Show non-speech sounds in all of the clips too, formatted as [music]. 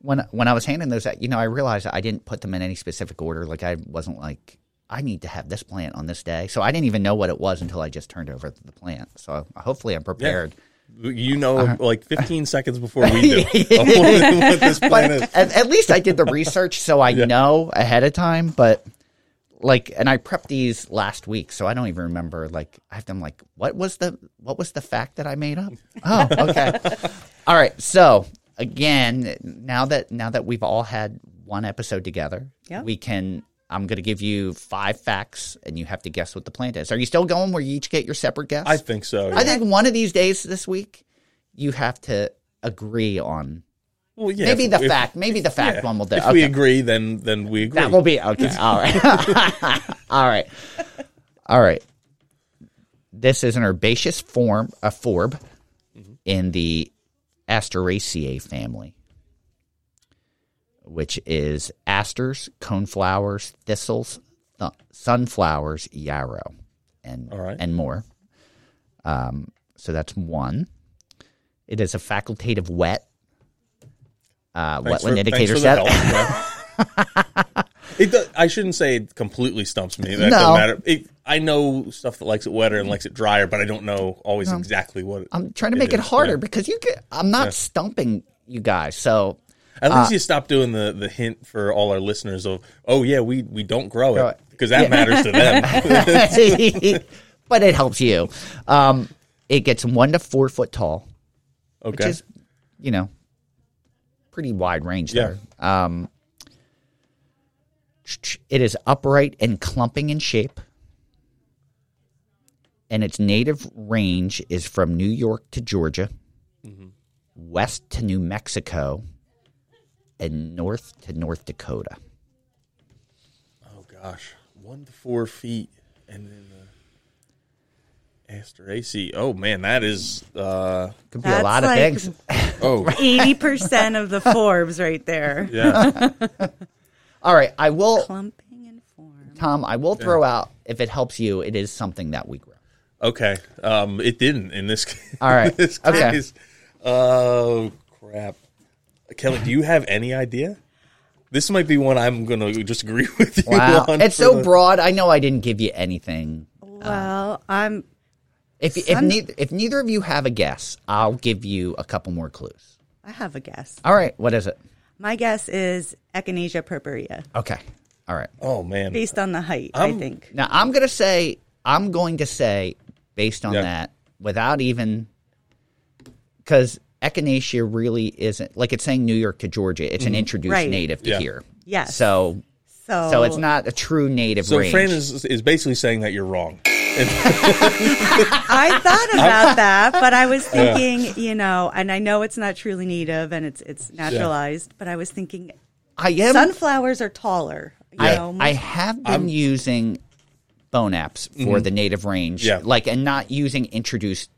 when when I was handing those out, you know, I realized I didn't put them in any specific order. Like I wasn't like I need to have this plant on this day, so I didn't even know what it was until I just turned over the plant. So hopefully, I'm prepared. You know, uh-huh. like 15 [laughs] seconds before we do [laughs] [laughs] what this plan is. At, at least I did the research, so I know ahead of time. But like, and I prepped these last week, so I don't even remember. Like, I have them like, what was the what was the fact that I made up? Oh, okay. all right. So again, now that now that we've all had one episode together, Yep. we can. I'm going to give you five facts, and you have to guess what the plant is. Are you still going where you each get your separate guess? I think so. I think one of these days this week, you have to agree on Well, yeah, maybe if- the if- fact. Maybe the fact yeah, one will do. If okay. we agree, then then we agree. that will be okay. [laughs] All right. [laughs] All right. All right. This is an herbaceous form, a forb, mm-hmm. in the Asteraceae family, which is asters, coneflowers, thistles, th- sunflowers, yarrow, and right. and more. Um, so that's one. It is a facultative wet. Uh, wetland for- indicator set. help, [laughs] it I shouldn't say it completely stumps me. That No. doesn't matter. It, I know stuff that likes it wetter and likes it drier, but I don't know always exactly what. It, I'm trying to make it harder yeah. because you get. I'm not stumping you guys. So At Uh, least you stop doing the, the hint for all our listeners of, oh yeah, we we don't grow Grow it it. because that matters to them. [laughs] but it helps you. Um, it gets one to four foot tall, which Okay. is, you know, pretty wide range Yeah. there. Um, it is upright and clumping in shape, and its native range is from New York to Georgia, Mm-hmm. west to New Mexico, and north to North Dakota. oh gosh, one to four feet, and then the Asteraceae. Oh man, that is. Uh, Could be a That's lot of like- things. [laughs] oh Eighty percent of the forbs right there. [laughs] yeah. [laughs] All right, I will, Clumping and form. Tom. I will throw out if it helps you. It is something that we grow. Okay. Um, it didn't in this. case. [laughs] All right. [laughs] this Okay. Oh crap, Kelly, do you have any idea? This might be one I'm going to just agree [laughs] with you Wow, on. it's so the- broad. I know I didn't give you anything. Well, I'm If if neither if neither of you have a guess, I'll give you a couple more clues. I have a guess. All right, what is it? My guess is Echinacea purpurea, Okay, all right. Oh man. based on the height. i I'm- think. Now I'm gonna say I'm going to say based on Yeah. that without even because echinacea really isn't like it's saying New York to Georgia. It's an mm-hmm. introduced Right. native to Yeah. here. Yes. So So, so it's not a true native so range. Fran is is basically saying that you're wrong. [laughs] I thought [laughs] about that, but I was thinking, you know, and I know it's not truly native and it's it's naturalized, but I was thinking I am sunflowers are taller. You I, know, I have been using bone apps for the native range, Mm-hmm. Yeah. like and not using introduced.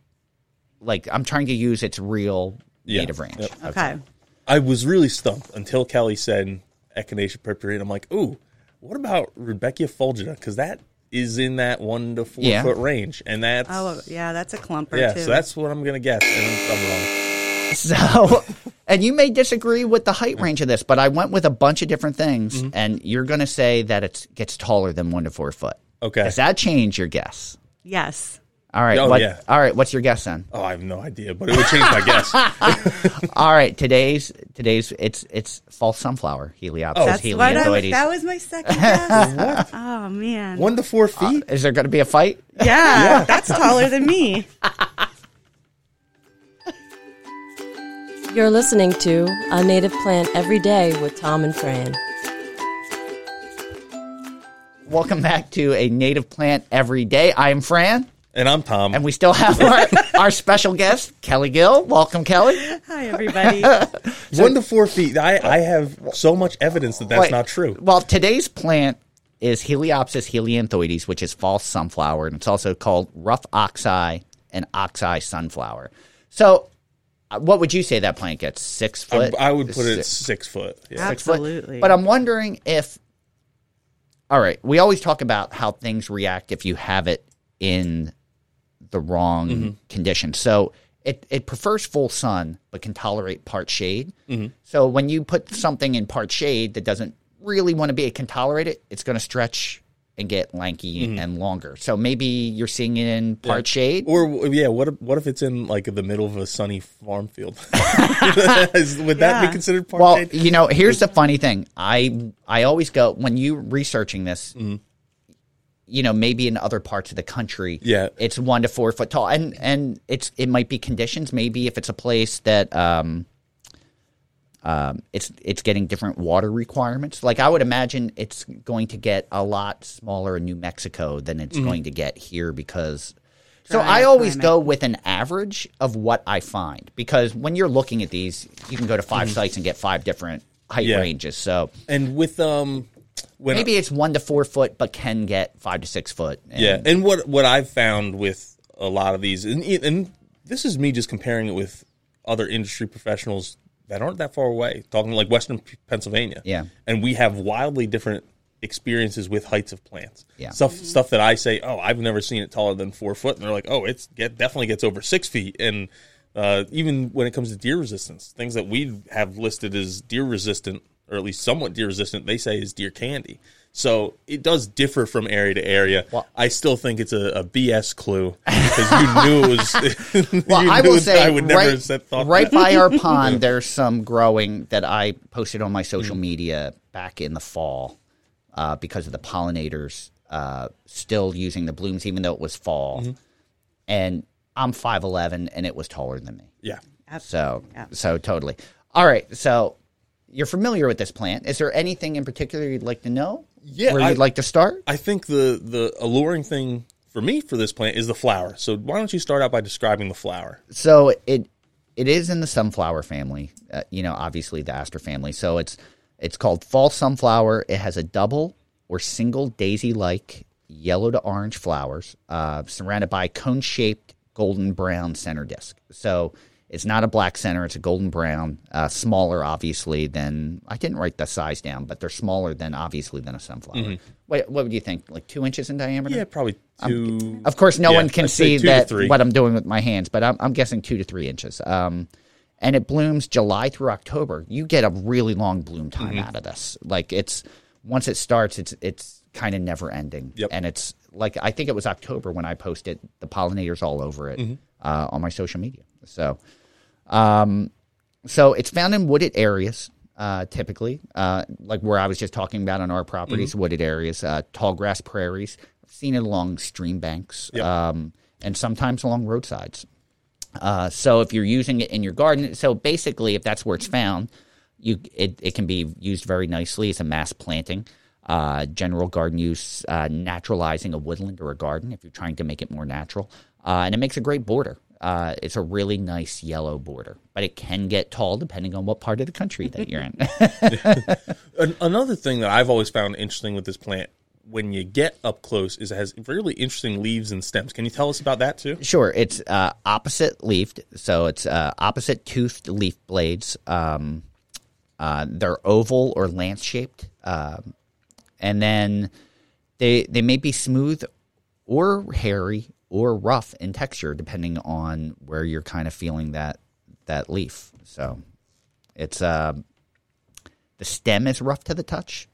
Like I'm trying to use its real Yeah. native range. Yep. okay. I was really stumped until Kelly said Echinacea purpurea, I'm like, ooh, what about Rudbeckia fulgida? Because that is in that one to four Yeah. foot range, and that's Oh, yeah, that's a clumper yeah. too. So that's what I'm gonna guess, and I'm wrong. So, [laughs] and you may disagree with the height range of this, but I went with a bunch of different things, Mm-hmm. and you're going to say that it gets taller than one to four foot. Okay. Does that change your guess? yes. All right. Oh, what, yeah. All right. What's your guess then? Oh, I have no idea, but it would change my guess. [laughs] All right. Today's today's it's it's false sunflower Heliopsis Oh, That's what I was, that was my second guess. [laughs] oh man. One to four uh, feet. Is there going to be a fight? Yeah, yeah, that's taller than me. You're listening to A Native Plant Every Day with Tom and Fran. Welcome back to a native plant every day. I am Fran, And I'm Tom. and we still have our, [laughs] our special guest, Kelly Gill. Welcome, Kelly. Hi everybody. [laughs] one to four feet. I, I have so much evidence that that's Wait, not true. Well, today's plant is Heliopsis helianthoides, which is false sunflower, and it's also called rough oxeye and oxeye sunflower. So, uh, what would you say that plant gets? Six foot? I would put it at Six- six foot. Yeah. six foot? Absolutely. But I'm wondering if. All right, we always talk about how things react if you have it in the wrong Mm-hmm. condition. So, it, it prefers full sun but can tolerate part shade. Mm-hmm. So when you put something in part shade that doesn't really want to be, it can tolerate it. It's going to stretch and get lanky and longer. So maybe you're seeing it in part shade. Or yeah, what if, what if it's in like the middle of a sunny farm field? [laughs] Would that be considered part Well, shade? you know, here's the funny thing. I I always go when you researching this. You know, maybe in other parts of the country, Yeah. it's one to four foot tall, and and it's it might be conditions. Maybe if it's a place that um, um, it's it's getting different water requirements. Like I would imagine, it's going to get a lot smaller in New Mexico than it's going to get here because. So I always climate. go with an average of what I find because when you're looking at these, you can go to 5 sites and get five different height Yeah. ranges. So And with um, when maybe it's one to four foot, but can get five to six foot. And Yeah, and what what I've found with a lot of these, and, and this is me just comparing it with other industry professionals that aren't that far away, talking like Western Pennsylvania. Yeah. and we have wildly different experiences with heights of plants. Yeah. stuff stuff that I say, oh, I've never seen it taller than four foot, and they're like, oh, it's get definitely gets over six feet, and uh, even when it comes to deer resistance, things that we have listed as deer resistant, or at least somewhat deer resistant, they say is deer candy. So it does differ from area to area. Well- I still think it's a, a BS clue because you [laughs] knew it was. [laughs] Well, you I knew will say I would never right, have said thought right that. by our [laughs] pond, there's some growing that I posted on my social Mm-hmm. media back in the fall uh, because of the pollinators uh, still using the blooms, even though it was fall. Mm-hmm. And I'm 5'11", and it was taller than me. Yeah. So, Yeah. so totally. All right. So you're familiar with this plant. Is there anything in particular you'd like to know? Yeah, Where I- you'd like to start? I think the the alluring thing for me for this plant is the flower. So why don't you start out by describing the flower? So it it is in the sunflower family. Uh, you know, obviously the aster family. So it's it's called false sunflower. It has a double or single daisy-like yellow to orange flowers, uh, surrounded by cone-shaped golden brown center disc. So it's not a black center; it's a golden brown, uh, smaller, obviously than I didn't write the size down, but they're smaller than obviously than a sunflower. What, what would you think? Like two inches in diameter? Yeah, probably two. Of course, no Yeah, one can I'd see that what I'm doing with my hands, but I'm, I'm guessing two to three inches. Um, and it blooms July through October. You get a really long bloom time Mm-hmm. out of this. Like it's once it starts, it's it's kind of never ending. Yep. And it's like I think it was October when I posted the pollinators all over it Mm-hmm. uh, on my social media. So, um, so it's found in wooded areas. Uh, typically, uh, like where I was just talking about on our properties, Mm-hmm. wooded areas, uh, tall grass prairies. I've seen it along stream banks, Yep. um, and sometimes along roadsides. Uh, so if you're using it in your garden, so basically, if that's where it's found, you it, it can be used very nicely as a mass planting, uh, general garden use, uh, naturalizing a woodland or a garden if you're trying to make it more natural, uh, and it makes a great border. Uh, it's a really nice yellow border, but it can get tall depending on what part of the country that you're in. [laughs] Another thing that I've always found interesting with this plant, when you get up close, is it has really interesting leaves and stems. Can you tell us about that too? Sure, it's uh, opposite leafed, so it's uh, opposite toothed leaf blades. Um, uh, they're oval or lance shaped, um, and then they they may be smooth or hairy or rough in texture, depending on where you're kind of feeling that that leaf. So it's uh, the stem is rough to the touch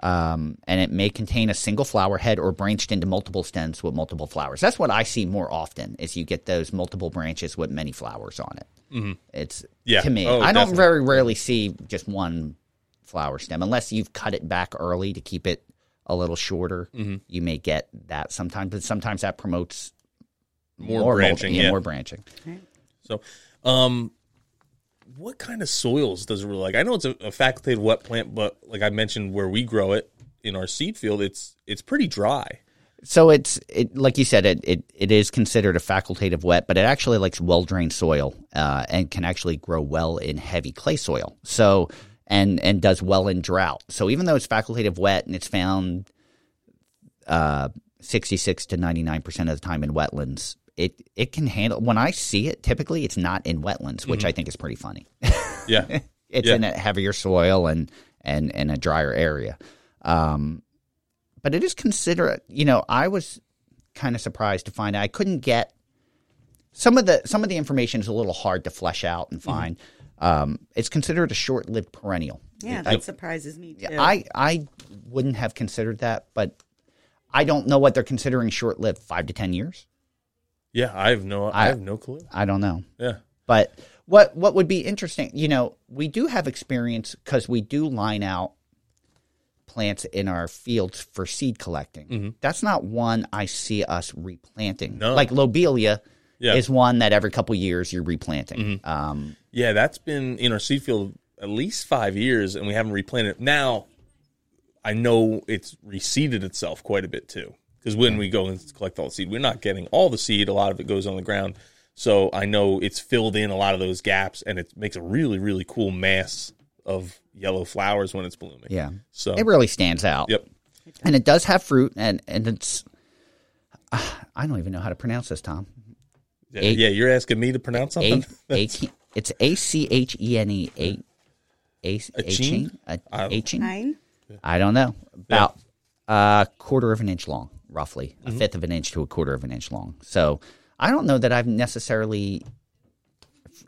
um, and it may contain a single flower head or branched into multiple stems with multiple flowers. That's what I see more often is you get those multiple branches with many flowers on it. Mm-hmm. It's Yeah. to me. Oh, I don't definitely. very rarely see just one flower stem unless you've cut it back early to keep it a little shorter. Mm-hmm. You may get that sometimes, but sometimes that promotes More, more branching, molding, yeah. more branching. So, um, what kind of soils does it really like? I know it's a, a facultative wet plant, but like I mentioned, where we grow it in our seed field, it's it's pretty dry. So it's it like you said it it, it is considered a facultative wet, but it actually likes well drained soil uh, and can actually grow well in heavy clay soil. So and and does well in drought. So even though it's facultative wet and it's found uh, sixty six to ninety nine percent of the time in wetlands, it it can handle. When I see it, typically it's not in wetlands, which I think is pretty funny Yeah, [laughs] it's Yeah. in a heavier soil and and and a drier area. Um, but it is considerate. You know, I was kind of surprised to find I couldn't get some of the some of the information is a little hard to flesh out and find. Um, it's considered a short-lived perennial. Yeah, that surprises me too. I I wouldn't have considered that, but I don't know what they're considering short-lived. Five to ten years. Yeah, I have no, I, I- have no clue. I don't know. Yeah, But what what would be interesting, you know, we do have experience because we do line out plants in our fields for seed collecting. That's not one I see us replanting. No. Like lobelia Yeah. is one that every couple years you're replanting. Um, yeah, that's been in our seed field at least five years, and we haven't replanted it. Now, I know it's reseeded itself quite a bit too, because when we go and collect all the seed, we're not getting all the seed. A lot of it goes on the ground. So I know it's filled in a lot of those gaps, and it makes a really, really cool mass of yellow flowers when it's blooming. yeah, So it really stands out. Yep. and it does have fruit, and and it's. Ah, I don't even know how to pronounce this, Tom. Yeah, Eight- yeah, you're asking me to pronounce A, something. A, it's A C H E N E A. A Achene? A I- Nine. I don't know. About a quarter of an inch long, roughly Mm-hmm. a fifth of an inch to a quarter of an inch long. So I don't know that I've necessarily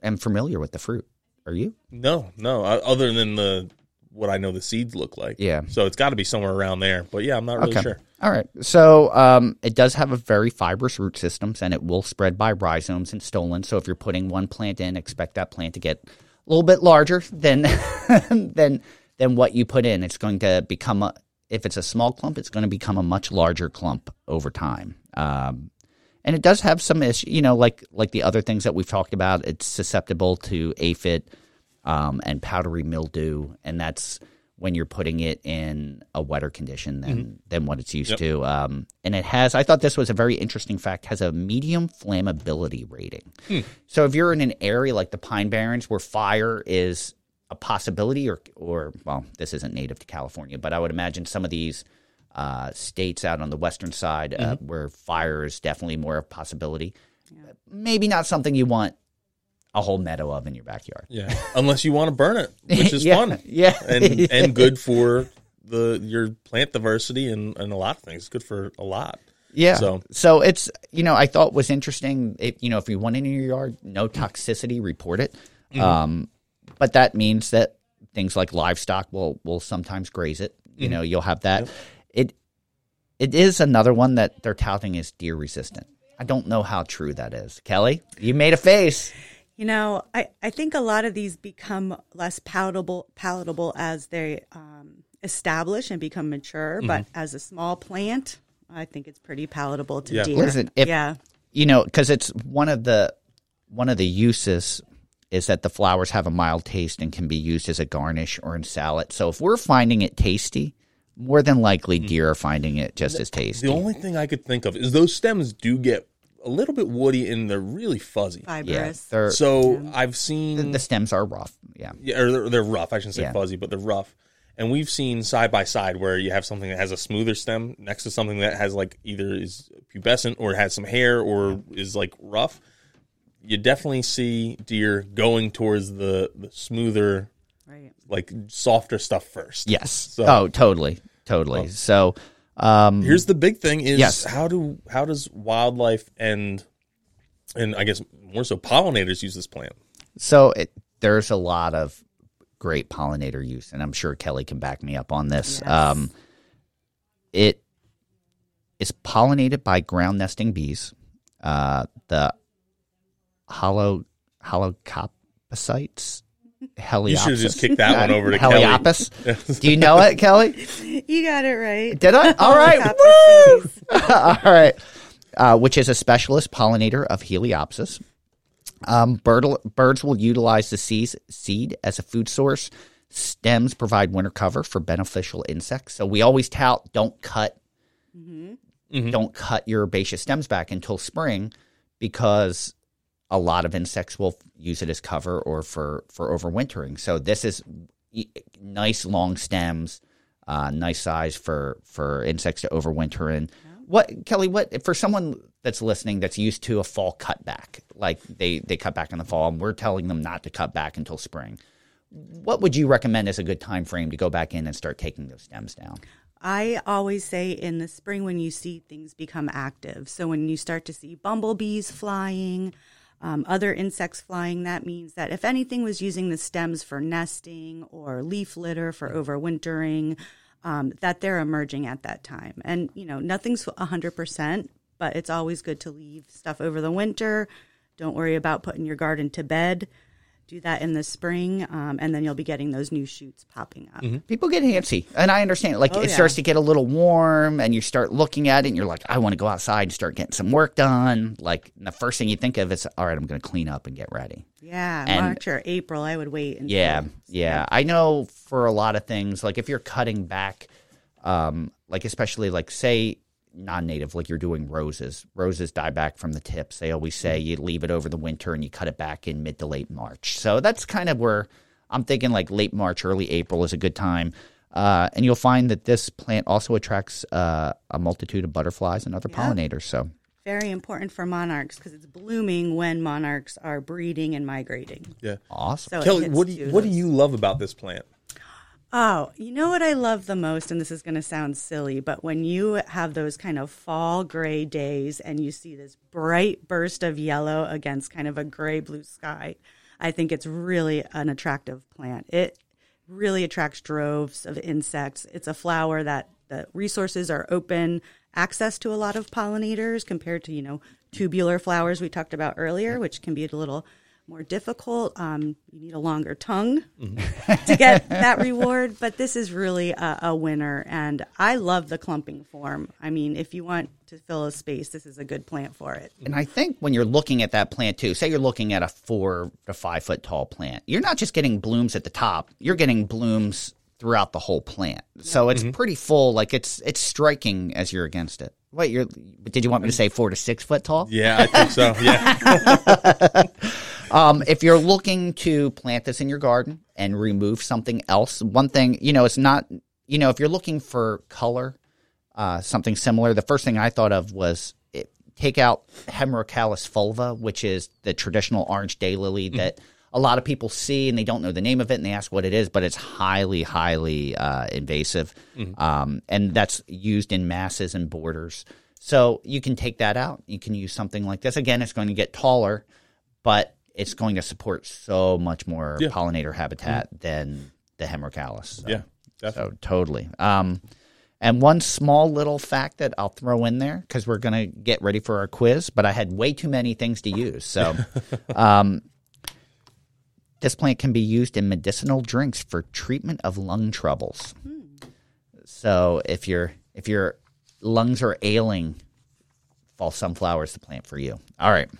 am familiar with the fruit. Are you? No, no. uh, Other than the what I know the seeds look like. Yeah. So it's got to be somewhere around there. But yeah, I'm not really sure. All right. So um, it does have a very fibrous root system, and it will spread by rhizomes and stolons. So if you're putting one plant in, expect that plant to get a little bit larger than [laughs] than than what you put in. It's going to become a if it's a small clump, it's going to become a much larger clump over time. Um, and it does have some issue, you know, like like the other things that we've talked about. It's susceptible to aphid um, and powdery mildew, and that's when you're putting it in a wetter condition than than what it's used Yep. to. Um, and it has, I thought this was a very interesting fact, has a medium flammability rating. So if you're in an area like the Pine Barrens where fire is a possibility, or or well, this isn't native to California, but I would imagine some of these uh, states out on the western side uh, where fire is definitely more of a possibility. Maybe not something you want a whole meadow of in your backyard. Yeah. [laughs] Unless you want to burn it, which is [laughs] Yeah, fun. yeah. And [laughs] and good for the your plant diversity and, and a lot of things. It's good for a lot. Yeah. So- So, it's you know I thought was interesting. It, you know if you want it in your yard, no toxicity, report it. Um, but that means that things like livestock will will sometimes graze it. You know you'll have that. It it is another one that they're touting as deer resistant. I don't know how true that is. Kelly, you made a face. You know, I, I think a lot of these become less palatable palatable as they um, establish and become mature. But as a small plant, I think it's pretty palatable to Yeah. deer. Listen, if- yeah, you know because it's one of the one of the uses is that the flowers have a mild taste and can be used as a garnish or in salad so if we're finding it tasty more than likely deer are finding it just as tasty The only thing I could think of is those stems do get a little bit woody and they're really fuzzy. yeah fibrous. they're, So I've seen the stems are rough yeah yeah, or they're, they're rough. I shouldn't say Yeah. fuzzy, but they're rough. And we've seen side by side where you have something that has a smoother stem next to something that has like either is pubescent or has some hair or is like rough. You definitely see deer going towards the, the smoother, right. like softer stuff first. yes So- oh totally totally oh. so um Here's the big thing: is Yes. how do how does wildlife and and I guess more so pollinators use this plant? So it, there's a lot of great pollinator use, and I'm sure Kelly can back me up on this. Yes. Um, it is pollinated by ground nesting bees. Uh, the hollow holocopsites. Heliopsis. You should have just kicked that one over to Kelly. Heliopis. [laughs] Do you know it, Kelly? You got it right. Did I? All right. Copper [laughs] All right. Uh, which is a specialist pollinator of Heliopsis. Um, bird, birds will utilize the seeds, seed as a food source. Stems provide winter cover for beneficial insects. So we always tout don't cut don't cut your herbaceous stems back until spring because a lot of insects will use it as cover or for for overwintering. So this is nice long stems, uh, nice size for for insects to overwinter in. What Kelly? What for someone that's listening that's used to a fall cutback, like they they cut back in the fall, and we're telling them not to cut back until spring. What would you recommend as a good time frame to go back in and start taking those stems down? I always say in the spring when you see things become active. So when you start to see bumblebees flying, um, other insects flying, that means that if anything was using the stems for nesting or leaf litter for overwintering, um, that they're emerging at that time. And, you know, nothing's 100%, but it's always good to leave stuff over the winter. Don't worry about putting your garden to bed. Do that in the spring, um, and then you'll be getting those new shoots popping up. People get antsy, and I understand. Like Oh, it yeah. starts to get a little warm, and you start looking at it, and you're like, I want to go outside and start getting some work done. Like the first thing you think of is, all right, I'm going to clean up and get ready. Yeah, And- March or April, I would wait. Until, Yeah, yeah. I know for a lot of things, like if you're cutting back, um, like especially like say non-native, like you're doing roses. Roses die back from the tips. They always say you leave it over the winter and you cut it back in mid to late March. So that's kind of where I'm thinking like late March, early April is a good time. Uh, and you'll find that this plant also attracts uh, a multitude of butterflies and other pollinators. So Very important for monarchs because it's blooming when monarchs are breeding and migrating. Yeah. awesome. So Kelly, what do you what do you love about this plant? Oh, you know what I love the most, and this is going to sound silly, but when you have those kind of fall gray days and you see this bright burst of yellow against kind of a gray blue sky, I think it's really an attractive plant. It really attracts droves of insects. It's a flower that the resources are open access to a lot of pollinators compared to, you know, tubular flowers we talked about earlier, which can be a little more difficult. Um, you need a longer tongue [laughs] to get that reward, but this is really a, a winner. And I love the clumping form. I mean, if you want to fill a space, this is a good plant for it. And I think when you're looking at that plant too, say you're looking at a four to five foot tall plant, you're not just getting blooms at the top, you're getting blooms throughout the whole plant. So it's pretty full. Like it's it's striking as you're against it. Wait, you're did you want me to say four to six foot tall? Yeah, I think so. Yeah. [laughs] [laughs] Um, if you're looking to plant this in your garden and remove something else, one thing, you know, it's not, you know, if you're looking for color, uh, something similar, the first thing I thought of was it, take out Hemerocallis fulva, which is the traditional orange daylily that a lot of people see and they don't know the name of it and they ask what it is, but it's highly, highly uh, invasive. Um, and that's used in masses and borders. So you can take that out. You can use something like this. Again, it's going to get taller, but it's going to support so much more Yeah. pollinator habitat than the Hemerocallis. So, Yeah, definitely. So totally. Um, and one small little fact that I'll throw in there because we're going to get ready for our quiz, but I had way too many things to use. So, [laughs] um, this plant can be used in medicinal drinks for treatment of lung troubles. So if your if your lungs are ailing, false sunflower is the plant for you. All right.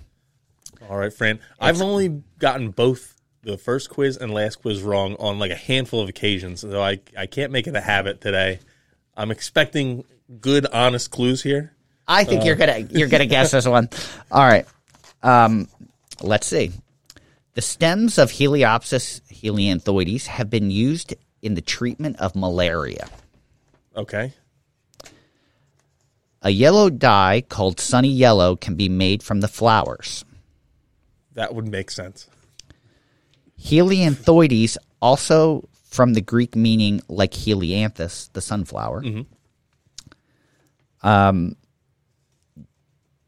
All right, Fran. I've only gotten both the first quiz and last quiz wrong on like a handful of occasions, so I I can't make it a habit today. I'm expecting good, honest clues here. I think you're gonna you're gonna guess this one. [laughs] All right. Um, let's see. The stems of Heliopsis helianthoides have been used in the treatment of malaria. Okay. A yellow dye called sunny yellow can be made from the flowers. That would make sense. Helianthoides, also from the Greek meaning like helianthus, the sunflower. Um,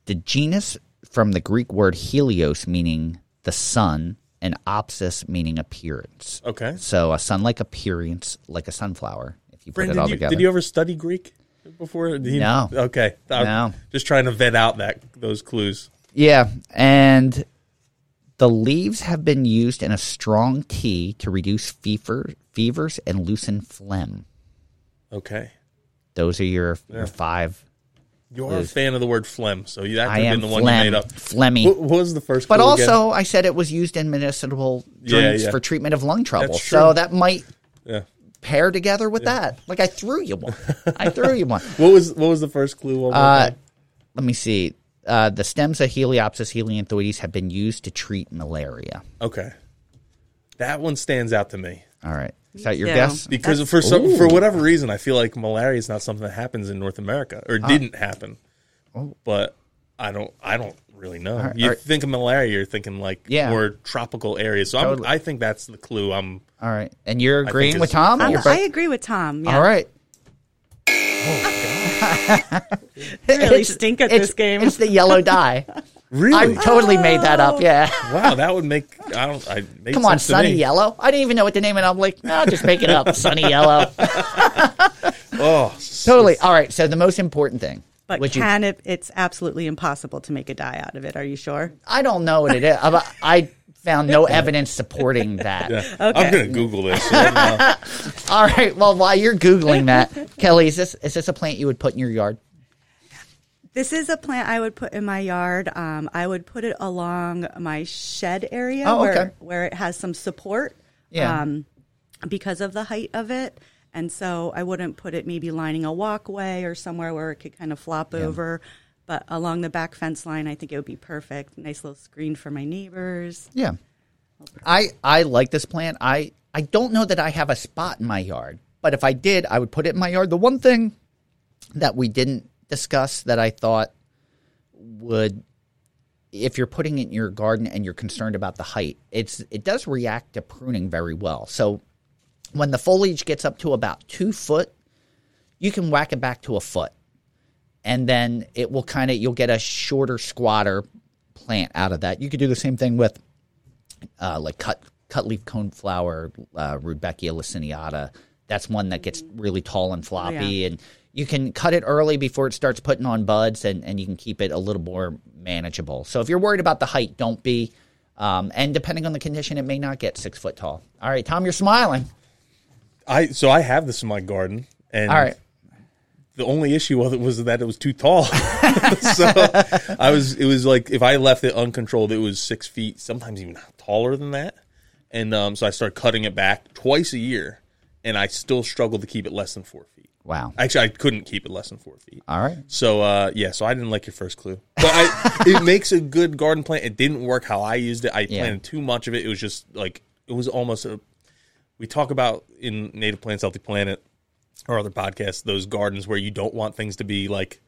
the genus from the Greek word helios, meaning the sun, and opsis, meaning appearance. Okay. So a sun-like appearance, like a sunflower. If you put it all you, together. did you ever study Greek before? You- No. Okay. I'm No. Just trying to vet out that those clues. Yeah, and the leaves have been used in a strong tea to reduce fever, fevers and loosen phlegm. Okay. Those are your your five. You are a fan of the word phlegm, so that I could have been the one you phlegm, made up. phlegmy. What, what was the first? But clue again? also, I said it was used in medicinal Yeah, drinks yeah. for treatment of lung trouble. So that might yeah. pair together with that. Like I threw you one. I threw you one. [laughs] What was what was the first clue? One Uh, let me see. Uh, the stems of Heliopsis helianthoides have been used to treat malaria. Okay. That one stands out to me All right. Is that your too. guess? because for some for whatever reason, I feel like malaria is not something that happens in North America or Ah. didn't happen. Oh. But I don't I don't really know. right, you all right. think of malaria, you're thinking like Yeah. more tropical areas. So I'm, Totally. I think that's the clue. I'm All right. And you're agreeing with Tom? I'm- I agree with Tom. Yeah. All right. I really It's- stink at this game. It's the yellow dye. [laughs] Really? I totally made that up. Yeah. wow, that would make I don't. I made Come on, sense to Sunny me. Yellow. I didn't even know what the name, and I'm like, no, just make it up, Sunny Yellow. [laughs] Oh, [laughs] totally. All right. So the most important thing, But which you, can it? It's absolutely impossible to make a dye out of it. Are you sure? I don't know what it is. I I found no evidence supporting that. Yeah. Okay. I'm gonna Google this. So I don't know. All right. Well, while you're googling that, Kelly, is this is this a plant you would put in your yard? This is a plant I would put in my yard. Um, I would put it along my shed area Oh, where, okay. where it has some support Yeah. um, because of the height of it. And so I wouldn't put it maybe lining a walkway or somewhere where it could kind of flop over. But along the back fence line, I think it would be perfect. Nice little screen for my neighbors. Yeah. I I like this plant. I I don't know that I have a spot in my yard, but if I did, I would put it in my yard. The one thing that we didn't discuss that I thought would if you're putting it in your garden and you're concerned about the height, it's it does react to pruning very well. So when the foliage gets up to about two foot, you can whack it back to a foot. And then it will kind of you'll get a shorter, squatter plant out of that. You could do the same thing with uh, like cut cut leaf coneflower, uh, Rudbeckia laciniata. That's one that gets really tall and floppy, Yeah. and you can cut it early before it starts putting on buds, and, and you can keep it a little more manageable. So if you're worried about the height, don't be. Um, and depending on the condition, it may not get six foot tall. All right, Tom, you're smiling. I so I have this in my garden, and All right, the only issue with it was that it was too tall. [laughs] so I was, it was like if I left it uncontrolled, it was six feet, sometimes even taller than that. And um, so I started cutting it back twice a year, and I still struggled to keep it less than four feet. wow. Actually, I couldn't keep it less than four feet. All right, So uh, yeah, so I didn't like your first clue, but I, [laughs] it makes a good garden plant. It didn't work how I used it. I Yeah. planted too much of it. It was just like it was almost a. We talk about in Native Plants Healthy Planet or other podcasts those gardens where you don't want things to be like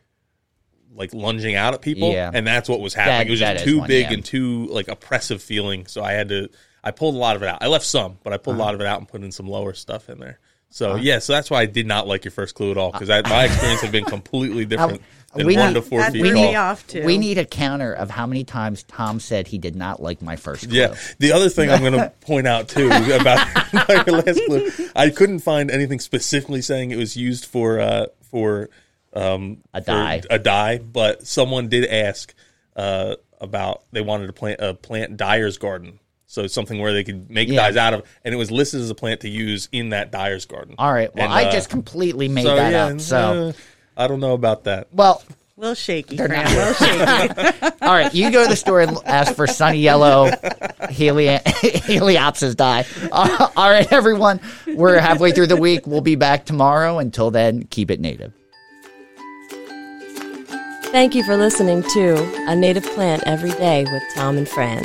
like lunging out at people, Yeah. and that's what was happening. That- it was just too one, big yeah. and too like oppressive feeling. So I had to. I pulled a lot of it out. I left some, but I pulled Uh-huh. a lot of it out and put in some lower stuff in there. So yeah, so that's why I did not like your first clue at all because my experience had been completely different than we one need- to four feet threw tall. off too. we need a counter of how many times Tom said he did not like my first. Clue. Yeah. The other thing I'm going [laughs] to point out too about [laughs] your last clue, I couldn't find anything specifically saying it was used for uh, for um, A for dye. a dye, but someone did ask uh, about they wanted to plant a plant dyer's garden. So something where they could make Yeah. dyes out of, and it was listed as a plant to use in that dyer's garden. All right. Well, And, I uh, just completely made so, that yeah, up. So, uh, I don't know about that. well, A little shaky, They're Fran. not- A little shaky. [laughs] [laughs] All right, you go to the store and ask for Sunny Yellow Heli- Heliopsis dye. Uh, [laughs] all right, everyone, we're halfway through the week. We'll be back tomorrow. Until then, keep it native. Thank you for listening to A Native Plant Every Day with Tom and Fran.